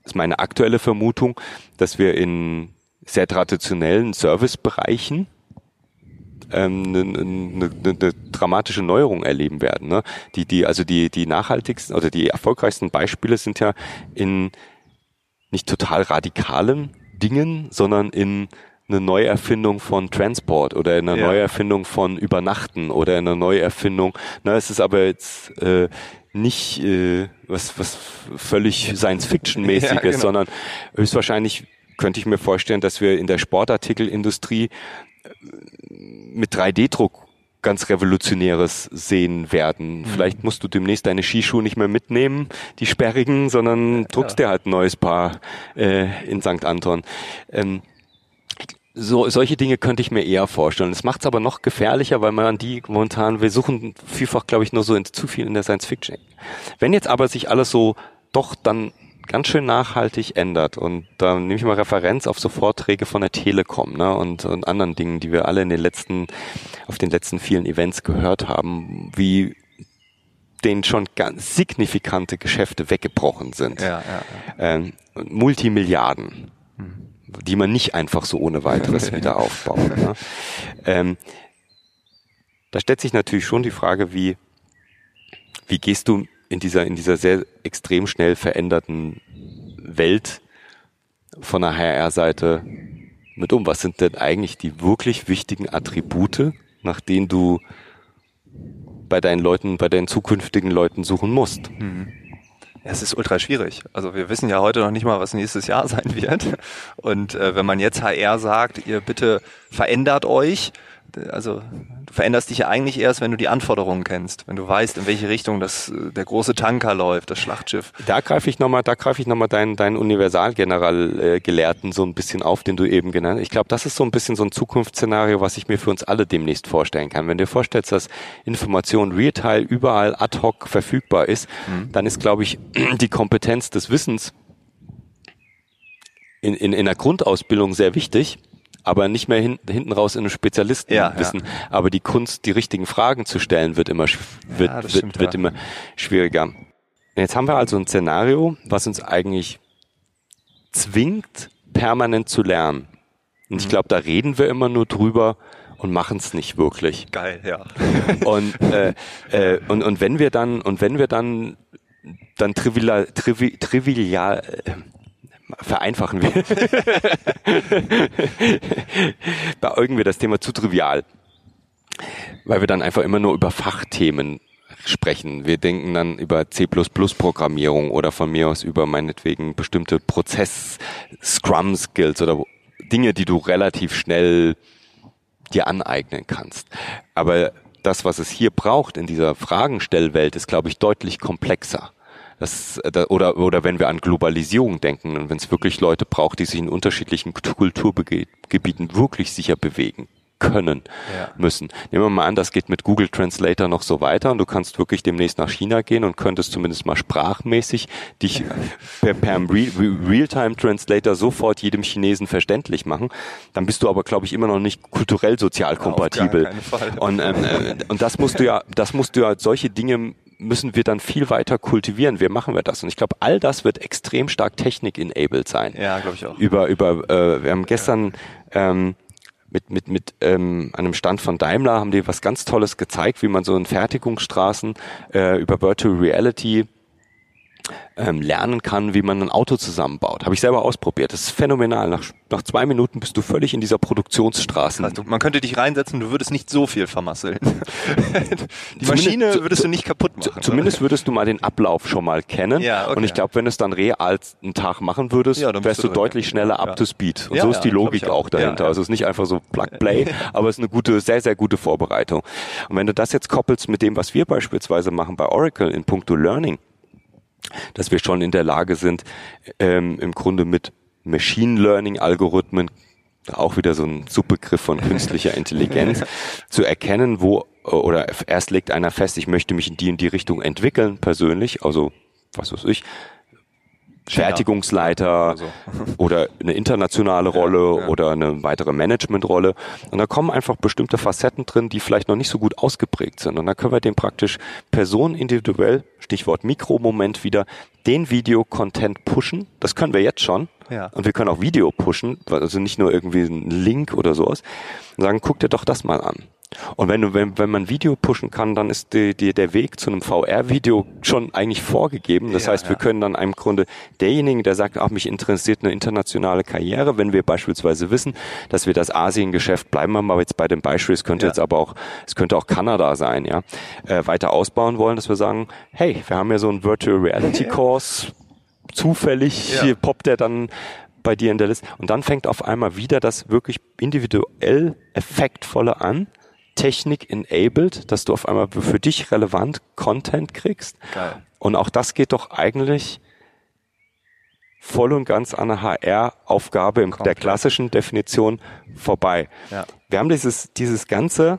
ist meine aktuelle Vermutung, dass wir in sehr traditionellen Servicebereichen ähm, eine, eine, eine dramatische Neuerung erleben werden. Ne? Die, die, also die, die nachhaltigsten oder die erfolgreichsten Beispiele sind ja in nicht total radikalen Dingen, sondern in eine Neuerfindung von Transport oder eine ja. Neuerfindung von Übernachten oder eine Neuerfindung. Na, es ist aber jetzt äh, nicht äh, was, was völlig Science-Fiction-mäßiges, ja, genau. sondern höchstwahrscheinlich könnte ich mir vorstellen, dass wir in der Sportartikelindustrie mit 3D-Druck ganz Revolutionäres sehen werden. Mhm. Vielleicht musst du demnächst deine Skischuhe nicht mehr mitnehmen, die sperrigen, sondern druckst ja. dir halt ein neues Paar äh, in St. Anton. Ähm, so, solche Dinge könnte ich mir eher vorstellen. Es macht es aber noch gefährlicher, weil man an die momentan, wir suchen vielfach, glaube ich, nur so in, zu viel in der Science Fiction. Wenn jetzt aber sich alles so doch dann ganz schön nachhaltig ändert. Und da nehme ich mal Referenz auf so Vorträge von der Telekom ne, und, und anderen Dingen, die wir alle in den letzten, auf den letzten vielen Events gehört haben, wie denen schon ganz signifikante Geschäfte weggebrochen sind. Ja, ja, ja. Ähm, Multimilliarden, hm. Die man nicht einfach so ohne weiteres wieder aufbaut. Ne? Ähm, da stellt sich natürlich schon die Frage, wie, wie gehst du in dieser, in dieser sehr extrem schnell veränderten Welt von der HR-Seite mit um? Was sind denn eigentlich die wirklich wichtigen Attribute, nach denen du bei deinen Leuten, bei deinen zukünftigen Leuten suchen musst? Mhm. Es ist ultra schwierig. Also wir wissen ja heute noch nicht mal, was nächstes Jahr sein wird. Und äh, wenn man jetzt HR sagt, ihr bitte verändert euch, also du veränderst dich ja eigentlich erst, wenn du die Anforderungen kennst, wenn du weißt, in welche Richtung das äh, der große Tanker läuft, das Schlachtschiff. Da greife ich nochmal, da greife ich nochmal deinen, deinen Universalgeneral-Gelehrten so ein bisschen auf, den du eben genannt hast. Ich glaube, das ist so ein bisschen so ein Zukunftsszenario, was ich mir für uns alle demnächst vorstellen kann. Wenn du dir vorstellst, dass Information real-time überall ad hoc verfügbar ist, mhm. dann ist, glaube ich, die Kompetenz des Wissens in, in, in der Grundausbildung sehr wichtig aber nicht mehr hin, hinten raus in einem Spezialisten ja, wissen. Ja. Aber die Kunst, die richtigen Fragen zu stellen, wird immer, wird, ja, wird, stimmt, wird immer schwieriger. Jetzt haben wir also ein Szenario, was uns eigentlich zwingt, permanent zu lernen. Und ich mhm. glaube, da reden wir immer nur drüber und machen es nicht wirklich. Geil, ja. und, äh, äh, und und wenn wir dann und wenn wir dann dann trivial, trivial, trivial äh, vereinfachen wir. Beäugen wir das Thema zu trivial. Weil wir dann einfach immer nur über Fachthemen sprechen. Wir denken dann über C++-Programmierung oder von mir aus über meinetwegen bestimmte Prozess-Scrum-Skills oder Dinge, die du relativ schnell dir aneignen kannst. Aber das, was es hier braucht in dieser Fragenstellwelt, ist, glaube ich, deutlich komplexer. Das, oder, oder wenn wir an Globalisierung denken und wenn es wirklich Leute braucht, die sich in unterschiedlichen Kulturgebieten wirklich sicher bewegen können ja. müssen. Nehmen wir mal an, das geht mit Google Translator noch so weiter und du kannst wirklich demnächst nach China gehen und könntest zumindest mal sprachmäßig dich per, per Real-Time Translator sofort jedem Chinesen verständlich machen. Dann bist du aber, glaube ich, immer noch nicht kulturell sozial kompatibel. Und, ähm, äh, und das musst du ja, das musst du ja solche Dinge müssen wir dann viel weiter kultivieren. Wie machen wir das? Und ich glaube, all das wird extrem stark Technik-enabled sein. Ja, glaube ich auch. Über, über, äh, wir haben gestern ähm, mit, mit, mit ähm, einem Stand von Daimler haben die was ganz Tolles gezeigt, wie man so in Fertigungsstraßen äh, über Virtual Reality ähm, lernen kann, wie man ein Auto zusammenbaut. Habe ich selber ausprobiert. Das ist phänomenal. Nach, nach zwei Minuten bist du völlig in dieser Produktionsstraße. Also man könnte dich reinsetzen, du würdest nicht so viel vermasseln. Die Maschine würdest du nicht kaputt machen. Zumindest oder? würdest du mal den Ablauf schon mal kennen. Ja, okay. Und ich glaube, wenn du es dann real einen Tag machen würdest, ja, wärst du, du deutlich schneller ja. up to speed. Und so ist die Logik auch. auch. dahinter. Also es ist nicht einfach so Plug-Play, aber es ist eine gute, sehr, sehr gute Vorbereitung. Und wenn du das jetzt koppelst mit dem, was wir beispielsweise machen bei Oracle in puncto Learning, dass wir schon in der Lage sind, ähm, im Grunde mit Machine Learning Algorithmen, auch wieder so ein Subbegriff von künstlicher Intelligenz, zu erkennen, wo oder erst legt einer fest, ich möchte mich in die und die Richtung entwickeln, persönlich, also was weiß ich, Fertigungsleiter also. oder eine internationale Rolle ja, ja. oder eine weitere Managementrolle. Und da kommen einfach bestimmte Facetten drin, die vielleicht noch nicht so gut ausgeprägt sind. Und dann können wir den praktisch personenindividuell, Stichwort Mikromoment wieder, den Videocontent pushen. Das können wir jetzt schon. Ja. Und wir können auch Video pushen, also nicht nur irgendwie einen Link oder sowas. Und sagen, guck dir doch das mal an. Und wenn, du, wenn, wenn man Video pushen kann, dann ist die, die, der Weg zu einem VR-Video schon eigentlich vorgegeben. Das ja, heißt, wir können dann im Grunde derjenigen, der sagt, ach, mich interessiert eine internationale Karriere, wenn wir beispielsweise wissen, dass wir das Asien-Geschäft, bleiben wir mal jetzt bei dem Beispiel, es könnte ja. jetzt aber auch, es könnte auch Kanada sein, ja, äh, weiter ausbauen wollen, dass wir sagen, hey, wir haben ja so einen Virtual Reality Course, zufällig ja. poppt der dann bei dir in der Liste. Und dann fängt auf einmal wieder das wirklich individuell effektvolle an Technik-enabled, dass du auf einmal für dich relevant Content kriegst. Geil. Und auch das geht doch eigentlich voll und ganz an eine HR-Aufgabe in der klassischen Definition vorbei. Ja. Wir haben dieses, dieses ganze,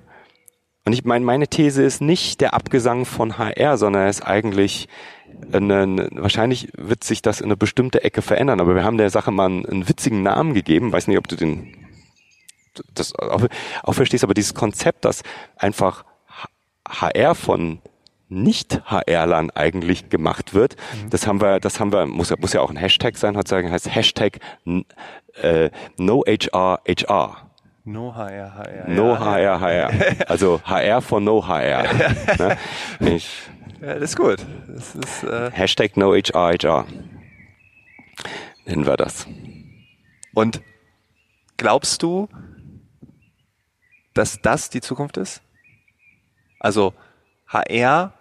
und ich meine, meine These ist nicht der Abgesang von HR, sondern es ist eigentlich eine, wahrscheinlich wird sich das in eine bestimmte Ecke verändern, aber wir haben der Sache mal einen, einen witzigen Namen gegeben, weiß nicht, ob du den das auch, auch verstehst, aber dieses Konzept, dass einfach HR von nicht-HRlern eigentlich gemacht wird. Mhm. Das haben wir, das haben wir, muss, muss ja auch ein Hashtag sein, hat sagen, heißt Hashtag äh, No HR HR. No HR HR. No HR HR. Also HR von No HR. ne? ich, ja, das ist gut. Das ist, äh Hashtag No HR HR. Nennen wir das. Und glaubst du, dass das die Zukunft ist? Also HR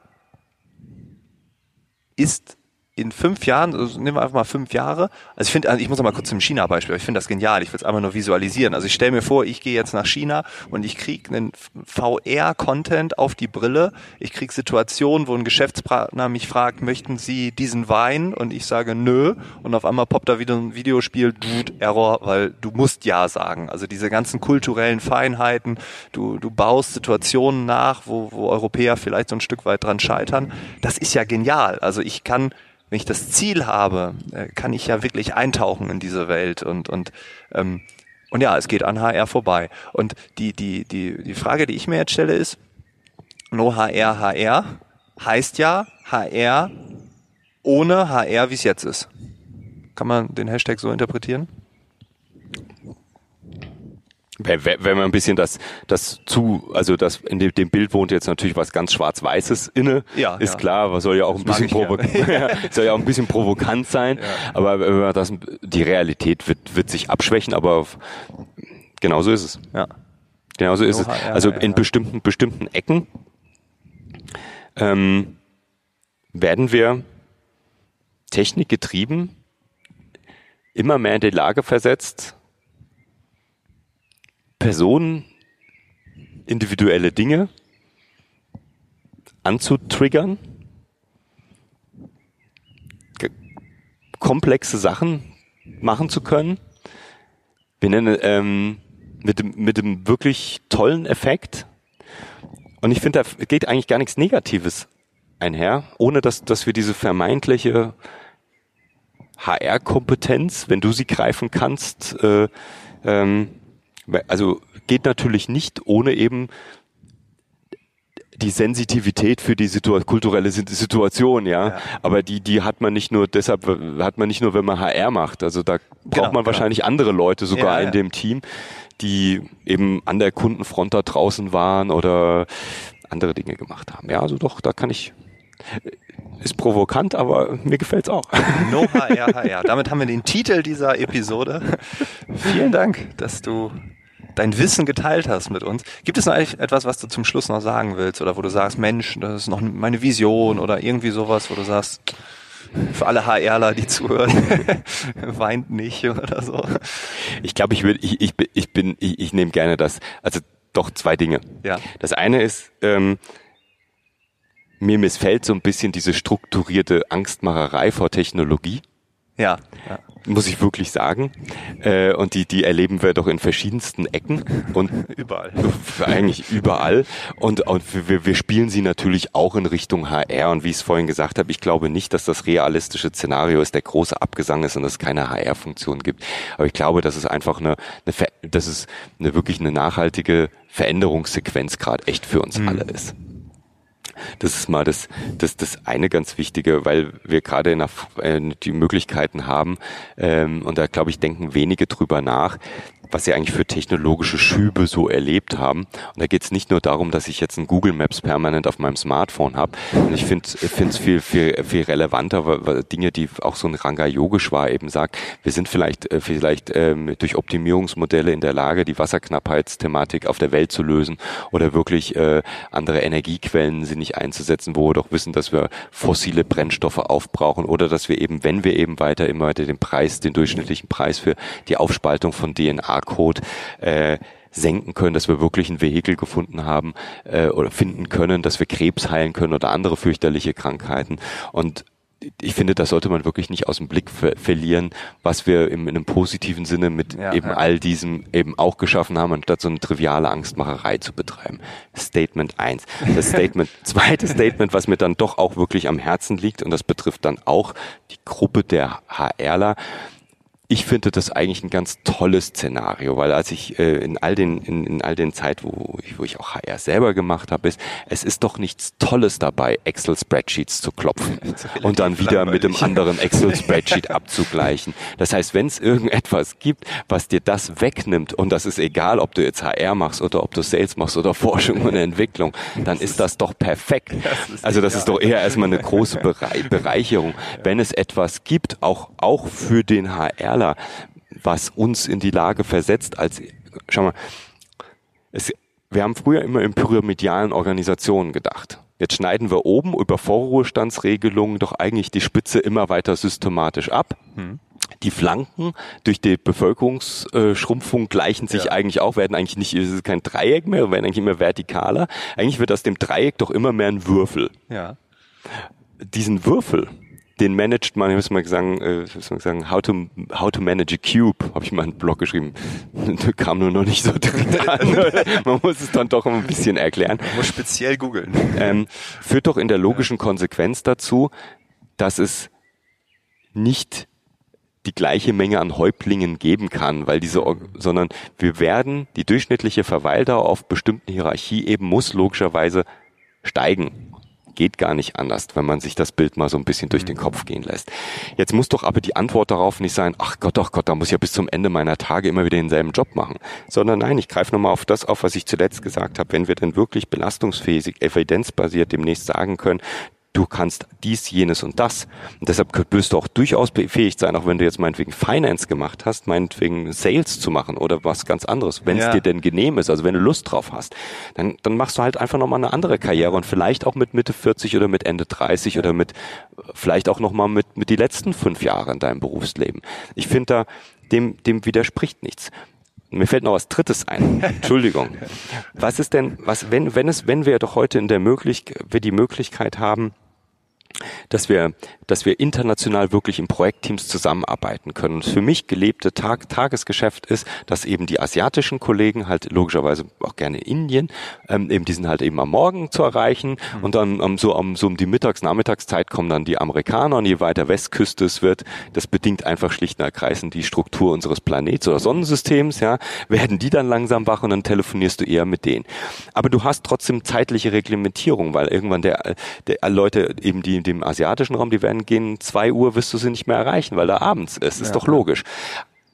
ist in fünf Jahren, also nehmen wir einfach mal fünf Jahre, also ich finde, also ich muss noch mal kurz zum China-Beispiel, ich finde das genial, ich will es einfach nur visualisieren. Also ich stelle mir vor, ich gehe jetzt nach China und ich kriege einen VR-Content auf die Brille, ich kriege Situationen, wo ein Geschäftspartner mich fragt, möchten Sie diesen Wein? Und ich sage nö und auf einmal poppt da wieder ein Videospiel, Dude, Error, weil du musst ja sagen. Also diese ganzen kulturellen Feinheiten, du, du baust Situationen nach, wo, wo Europäer vielleicht so ein Stück weit dran scheitern. Das ist ja genial. Also ich kann wenn ich das Ziel habe, äh, kann ich ja wirklich eintauchen in diese Welt und und ähm, und ja, es geht an HR vorbei. Und die die die die Frage, die ich mir jetzt stelle, ist: No HR HR heißt ja HR ohne HR, wie es jetzt ist. Kann man den Hashtag so interpretieren? Wenn man ein bisschen das, das zu, also das in dem, Bild wohnt jetzt natürlich was ganz Schwarz-Weißes inne, ja, ist ja. klar, was soll ja auch ein bisschen provo ja. soll ja auch ein bisschen provokant sein, ja. aber wenn man das, die Realität wird, wird sich abschwächen, aber genauso ist es. Ja. Genauso ist Oha, es. Also in bestimmten, bestimmten Ecken ähm, werden wir technikgetrieben immer mehr in die Lage versetzt, Personen individuelle Dinge anzutriggern, komplexe Sachen machen zu können. Wir nennen ähm, mit dem mit dem wirklich tollen Effekt. Und ich finde, da geht eigentlich gar nichts Negatives einher, ohne dass dass wir diese vermeintliche HR-Kompetenz, wenn du sie greifen kannst, äh, ähm, also geht natürlich nicht ohne eben die Sensitivität für die Situ kulturelle Situation, ja? ja. Aber die, die hat man nicht nur deshalb, hat man nicht nur, wenn man HR macht. Also da braucht genau, man genau. wahrscheinlich andere Leute sogar ja, in ja. dem Team, die eben an der Kundenfront da draußen waren oder andere Dinge gemacht haben. Ja, also doch, da kann ich, ist provokant, aber mir gefällt's auch. No HR, HR. Damit haben wir den Titel dieser Episode. Vielen Dank, dass du dein Wissen geteilt hast mit uns. Gibt es noch etwas, was du zum Schluss noch sagen willst oder wo du sagst, Mensch, das ist noch meine Vision oder irgendwie sowas, wo du sagst, für alle HRler, die zuhören, weint nicht oder so. Ich glaube, ich, will, ich, ich, ich bin, ich, ich nehme gerne das. Also doch zwei Dinge. Ja. Das eine ist, ähm, mir missfällt so ein bisschen diese strukturierte Angstmacherei vor Technologie. Ja. ja muss ich wirklich sagen. Äh, und die, die erleben wir doch in verschiedensten Ecken und überall. Eigentlich überall. Und, und wir, wir spielen sie natürlich auch in Richtung HR. Und wie ich es vorhin gesagt habe, ich glaube nicht, dass das realistische Szenario ist, der große Abgesang ist und es keine HR-Funktion gibt. Aber ich glaube, dass es einfach eine, eine dass es eine wirklich eine nachhaltige Veränderungssequenz gerade echt für uns mhm. alle ist. Das ist mal das, das, das eine ganz Wichtige, weil wir gerade äh, die Möglichkeiten haben ähm, und da glaube ich denken wenige drüber nach, was sie eigentlich für technologische Schübe so erlebt haben. Und da geht es nicht nur darum, dass ich jetzt ein Google Maps permanent auf meinem Smartphone habe. Und ich finde es viel, viel, viel relevanter, weil Dinge, die auch so ein Ranga Yogeshwar eben sagt, wir sind vielleicht, äh, vielleicht ähm, durch Optimierungsmodelle in der Lage, die Wasserknappheitsthematik auf der Welt zu lösen oder wirklich äh, andere Energiequellen sinnig einzusetzen, wo wir doch wissen, dass wir fossile Brennstoffe aufbrauchen oder dass wir eben, wenn wir eben weiter immer weiter den Preis, den durchschnittlichen Preis für die Aufspaltung von DNA Barcode äh, senken können, dass wir wirklich ein Vehikel gefunden haben äh, oder finden können, dass wir Krebs heilen können oder andere fürchterliche Krankheiten. Und ich finde, das sollte man wirklich nicht aus dem Blick ver verlieren, was wir im, in einem positiven Sinne mit ja, eben ja. all diesem eben auch geschaffen haben, anstatt so eine triviale Angstmacherei zu betreiben. Statement eins. Das Statement, zweite Statement, was mir dann doch auch wirklich am Herzen liegt, und das betrifft dann auch die Gruppe der HRler, ich finde das eigentlich ein ganz tolles Szenario, weil als ich äh, in all den in, in all den Zeit, wo ich, wo ich auch HR selber gemacht habe, ist es ist doch nichts Tolles dabei, Excel Spreadsheets zu klopfen und dann wieder mit dem anderen Excel Spreadsheet abzugleichen. Das heißt, wenn es irgendetwas gibt, was dir das wegnimmt und das ist egal, ob du jetzt HR machst oder ob du Sales machst oder Forschung und Entwicklung, dann ist das doch perfekt. Also das ist doch eher erstmal eine große Bereicherung, wenn es etwas gibt, auch auch für den HR Skala, was uns in die Lage versetzt, als, schau mal, es, wir haben früher immer in pyramidalen Organisationen gedacht. Jetzt schneiden wir oben über Vorruhestandsregelungen doch eigentlich die Spitze immer weiter systematisch ab. Hm. Die Flanken durch die Bevölkerungsschrumpfung gleichen sich ja. eigentlich auch, werden eigentlich nicht, es ist kein Dreieck mehr, werden eigentlich immer vertikaler. Eigentlich wird aus dem Dreieck doch immer mehr ein Würfel. Ja. Diesen Würfel, den managt man, ich muss mal sagen, äh, muss mal sagen how, to, how to manage a cube, habe ich mal einen Blog geschrieben. Da kam nur noch nicht so drin an. man muss es dann doch ein bisschen erklären. Man muss speziell googeln. Ähm, führt doch in der logischen Konsequenz dazu, dass es nicht die gleiche Menge an Häuptlingen geben kann, weil diese, sondern wir werden die durchschnittliche Verweildauer auf bestimmten Hierarchie eben muss logischerweise steigen geht gar nicht anders, wenn man sich das Bild mal so ein bisschen durch den mhm. Kopf gehen lässt. Jetzt muss doch aber die Antwort darauf nicht sein, ach Gott, ach Gott, da muss ich ja bis zum Ende meiner Tage immer wieder denselben Job machen. Sondern nein, ich greife nochmal auf das auf, was ich zuletzt gesagt habe. Wenn wir denn wirklich belastungsfähig, evidenzbasiert demnächst sagen können, du kannst dies, jenes und das. Und deshalb wirst du auch durchaus befähigt sein, auch wenn du jetzt meinetwegen Finance gemacht hast, meinetwegen Sales zu machen oder was ganz anderes, wenn es ja. dir denn genehm ist, also wenn du Lust drauf hast, dann, dann machst du halt einfach nochmal eine andere Karriere und vielleicht auch mit Mitte 40 oder mit Ende 30 oder mit vielleicht auch nochmal mit, mit die letzten fünf Jahre in deinem Berufsleben. Ich finde da, dem, dem widerspricht nichts. Mir fällt noch was Drittes ein. Entschuldigung. Was ist denn, was, wenn, wenn es, wenn wir doch heute in der Möglichkeit, wir die Möglichkeit haben, dass wir, dass wir international wirklich in Projektteams zusammenarbeiten können. Und für mich gelebte Tag, Tagesgeschäft ist, dass eben die asiatischen Kollegen halt logischerweise auch gerne Indien, ähm, eben die sind halt eben am Morgen zu erreichen mhm. und dann um, so, um, so um die Mittags-, Nachmittagszeit kommen dann die Amerikaner und je weiter Westküste es wird, das bedingt einfach schlicht und ergreifend die Struktur unseres Planets oder Sonnensystems, ja, werden die dann langsam wach und dann telefonierst du eher mit denen. Aber du hast trotzdem zeitliche Reglementierung, weil irgendwann der, der Leute eben die dem asiatischen Raum, die werden gehen, zwei Uhr wirst du sie nicht mehr erreichen, weil da abends ist. Ist ja. doch logisch.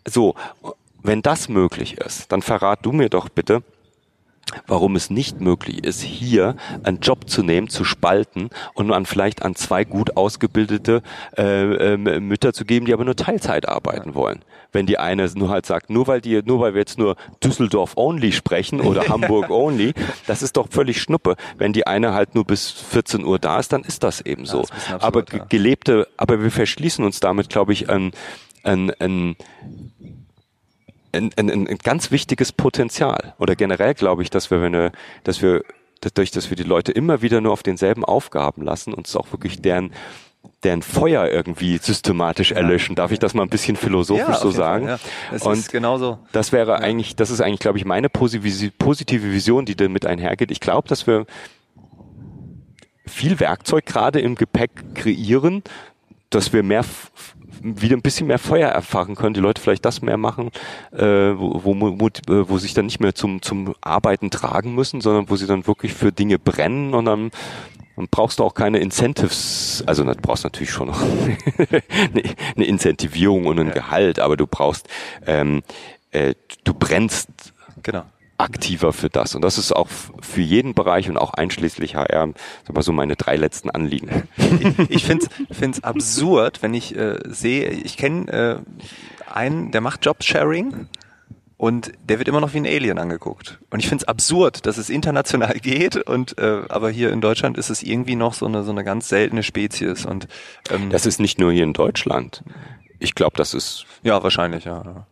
So, wenn das möglich ist, dann verrat du mir doch bitte, warum es nicht möglich ist, hier einen Job zu nehmen, zu spalten und an vielleicht an zwei gut ausgebildete äh, äh, Mütter zu geben, die aber nur Teilzeit arbeiten wollen. Wenn die eine nur halt sagt, nur weil die, nur weil wir jetzt nur Düsseldorf only sprechen oder Hamburg only, das ist doch völlig Schnuppe. Wenn die eine halt nur bis 14 Uhr da ist, dann ist das eben so. Das aber gelebte, aber wir verschließen uns damit, glaube ich, ein, ein, ein ein, ein, ein ganz wichtiges Potenzial. Oder generell glaube ich, dass wir, wenn wir, dass wir dadurch, dass wir die Leute immer wieder nur auf denselben Aufgaben lassen, uns auch wirklich deren deren Feuer irgendwie systematisch erlöschen. Darf ich das mal ein bisschen philosophisch ja, so sagen? Fall, ja. Das und ist genauso. Das wäre ja. eigentlich, das ist eigentlich, glaube ich, meine positive Vision, die damit einhergeht. Ich glaube, dass wir viel Werkzeug gerade im Gepäck kreieren, dass wir mehr wieder ein bisschen mehr Feuer erfahren können, die Leute vielleicht das mehr machen, äh, wo, wo, wo, äh, wo sich dann nicht mehr zum, zum Arbeiten tragen müssen, sondern wo sie dann wirklich für Dinge brennen und dann, dann brauchst du auch keine Incentives, also du brauchst natürlich schon noch eine, eine Incentivierung und ein ja. Gehalt, aber du brauchst, ähm, äh, du brennst genau aktiver für das. Und das ist auch für jeden Bereich und auch einschließlich HR sag mal so meine drei letzten Anliegen. Ich, ich finde es absurd, wenn ich äh, sehe, ich kenne äh, einen, der macht Jobsharing und der wird immer noch wie ein Alien angeguckt. Und ich finde es absurd, dass es international geht und äh, aber hier in Deutschland ist es irgendwie noch so eine so eine ganz seltene Spezies und ähm, das ist nicht nur hier in Deutschland ich glaube, das ist ja wahrscheinlich ja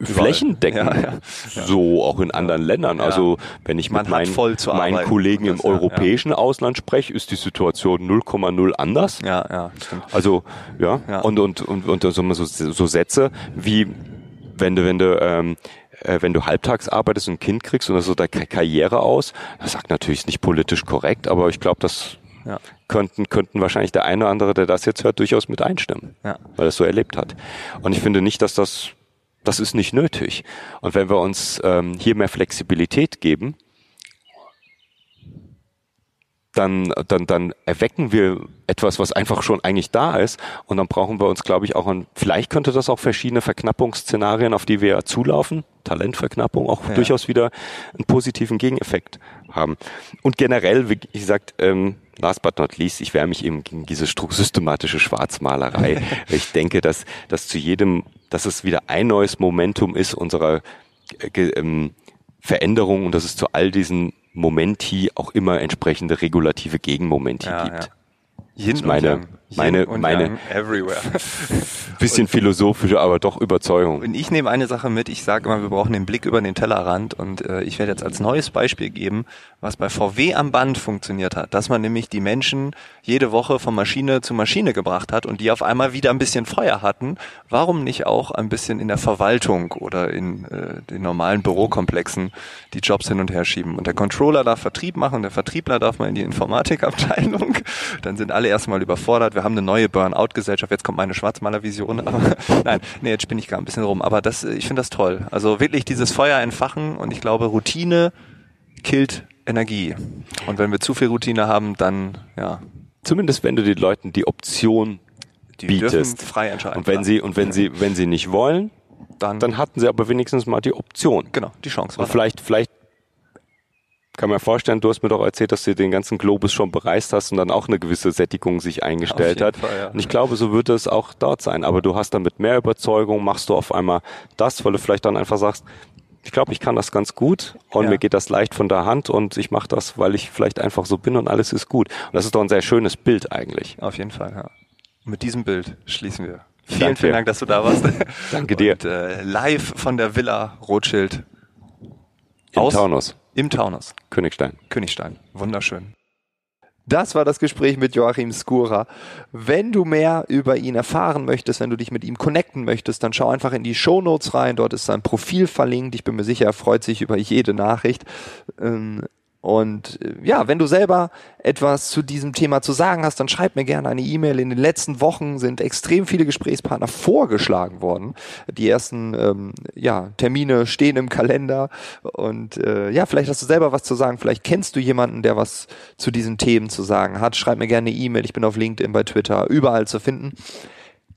flächendeckend ja, ja, so auch in anderen Ländern. Also wenn ich mit meinen, meinen Kollegen im europäischen Ausland spreche, ist die Situation 0,0 anders. Ja, ja, stimmt. Also ja, und und und und so, so, so Sätze wie wenn du wenn du ähm, äh, wenn du halbtags arbeitest und ein Kind kriegst und das so deine Karriere aus, das sagt natürlich nicht politisch korrekt, aber ich glaube, das ja. Könnten, könnten wahrscheinlich der eine oder andere, der das jetzt hört, durchaus mit einstimmen, ja. weil er es so erlebt hat. Und ich finde nicht, dass das, das ist nicht nötig. Und wenn wir uns ähm, hier mehr Flexibilität geben, dann, dann, dann erwecken wir etwas, was einfach schon eigentlich da ist. Und dann brauchen wir uns, glaube ich, auch an, vielleicht könnte das auch verschiedene Verknappungsszenarien, auf die wir ja zulaufen, Talentverknappung, auch ja. durchaus wieder einen positiven Gegeneffekt haben. Und generell, wie gesagt, ähm, last but not least, ich wehre mich eben gegen diese systematische Schwarzmalerei. ich denke, dass, dass zu jedem, dass es wieder ein neues Momentum ist unserer äh, ähm, Veränderung und dass es zu all diesen Momenti auch immer entsprechende regulative Gegenmomenti Ja, gibt. ja. Yin ist meine- Yang. Yin meine- und meine- Yang everywhere. Bisschen philosophische, aber doch Überzeugung. Und ich nehme eine Sache mit, ich sage immer, wir brauchen den Blick über den Tellerrand und äh, ich werde jetzt als neues Beispiel geben, was bei VW am Band funktioniert hat, dass man nämlich die Menschen jede Woche von Maschine zu Maschine gebracht hat und die auf einmal wieder ein bisschen Feuer hatten. Warum nicht auch ein bisschen in der Verwaltung oder in äh, den normalen Bürokomplexen die Jobs hin und her schieben? Und der Controller darf Vertrieb machen der Vertriebler darf mal in die Informatikabteilung. Dann sind alle erstmal überfordert. Wir haben eine neue Burnout-Gesellschaft. Jetzt kommt meine Schwarzmalervision. Nein, nee, jetzt spinne ich gar ein bisschen rum. Aber das, ich finde das toll. Also wirklich dieses Feuer entfachen und ich glaube, Routine killt Energie. Und wenn wir zu viel Routine haben, dann, ja, Zumindest wenn du den Leuten die Option die dürfen bietest. frei entscheiden. Und wenn sie, und wenn sie, wenn sie nicht wollen, dann, dann hatten sie aber wenigstens mal die Option. genau, die Chance Und vielleicht, vielleicht kann man vorstellen, du hast mir doch erzählt, dass du den ganzen Globus schon bereist hast und dann auch eine gewisse Sättigung sich eingestellt hat. Fall, ja. Und ich glaube, so wird es auch dort sein. Aber du hast dann mit mehr Überzeugung, machst du auf einmal das, weil du vielleicht dann einfach sagst, ich glaube, ich kann das ganz gut und Ja. mir geht das leicht von der Hand und ich mache das, weil ich vielleicht einfach so bin und alles ist gut. Und das ist doch ein sehr schönes Bild eigentlich. Auf jeden Fall, ja. Mit diesem Bild schließen wir. Vielen, Danke. vielen Dank, dass du da warst. Danke dir. Und, äh, live von der Villa Rothschild Im Taunus, im Taunus, Königstein. Königstein. Wunderschön. Das war das Gespräch mit Joachim Skura. Wenn du mehr über ihn erfahren möchtest, wenn du dich mit ihm connecten möchtest, dann schau einfach in die Shownotes rein. Dort ist sein Profil verlinkt. Ich bin mir sicher, er freut sich über jede Nachricht. Und äh, ja, wenn du selber etwas zu diesem Thema zu sagen hast, dann schreib mir gerne eine E-Mail. In den letzten Wochen sind extrem viele Gesprächspartner vorgeschlagen worden. Die ersten ähm, ja, Termine stehen im Kalender. Und äh, ja, vielleicht hast du selber was zu sagen. Vielleicht kennst du jemanden, der was zu diesen Themen zu sagen hat. Schreib mir gerne eine E-Mail. Ich bin auf LinkedIn, bei Twitter, überall zu finden.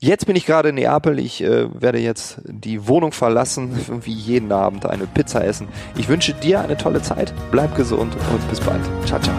Jetzt bin ich gerade in Neapel. Ich äh, werde jetzt die Wohnung verlassen, wie jeden Abend eine Pizza essen. Ich wünsche dir eine tolle Zeit. Bleib gesund und bis bald. Ciao, ciao.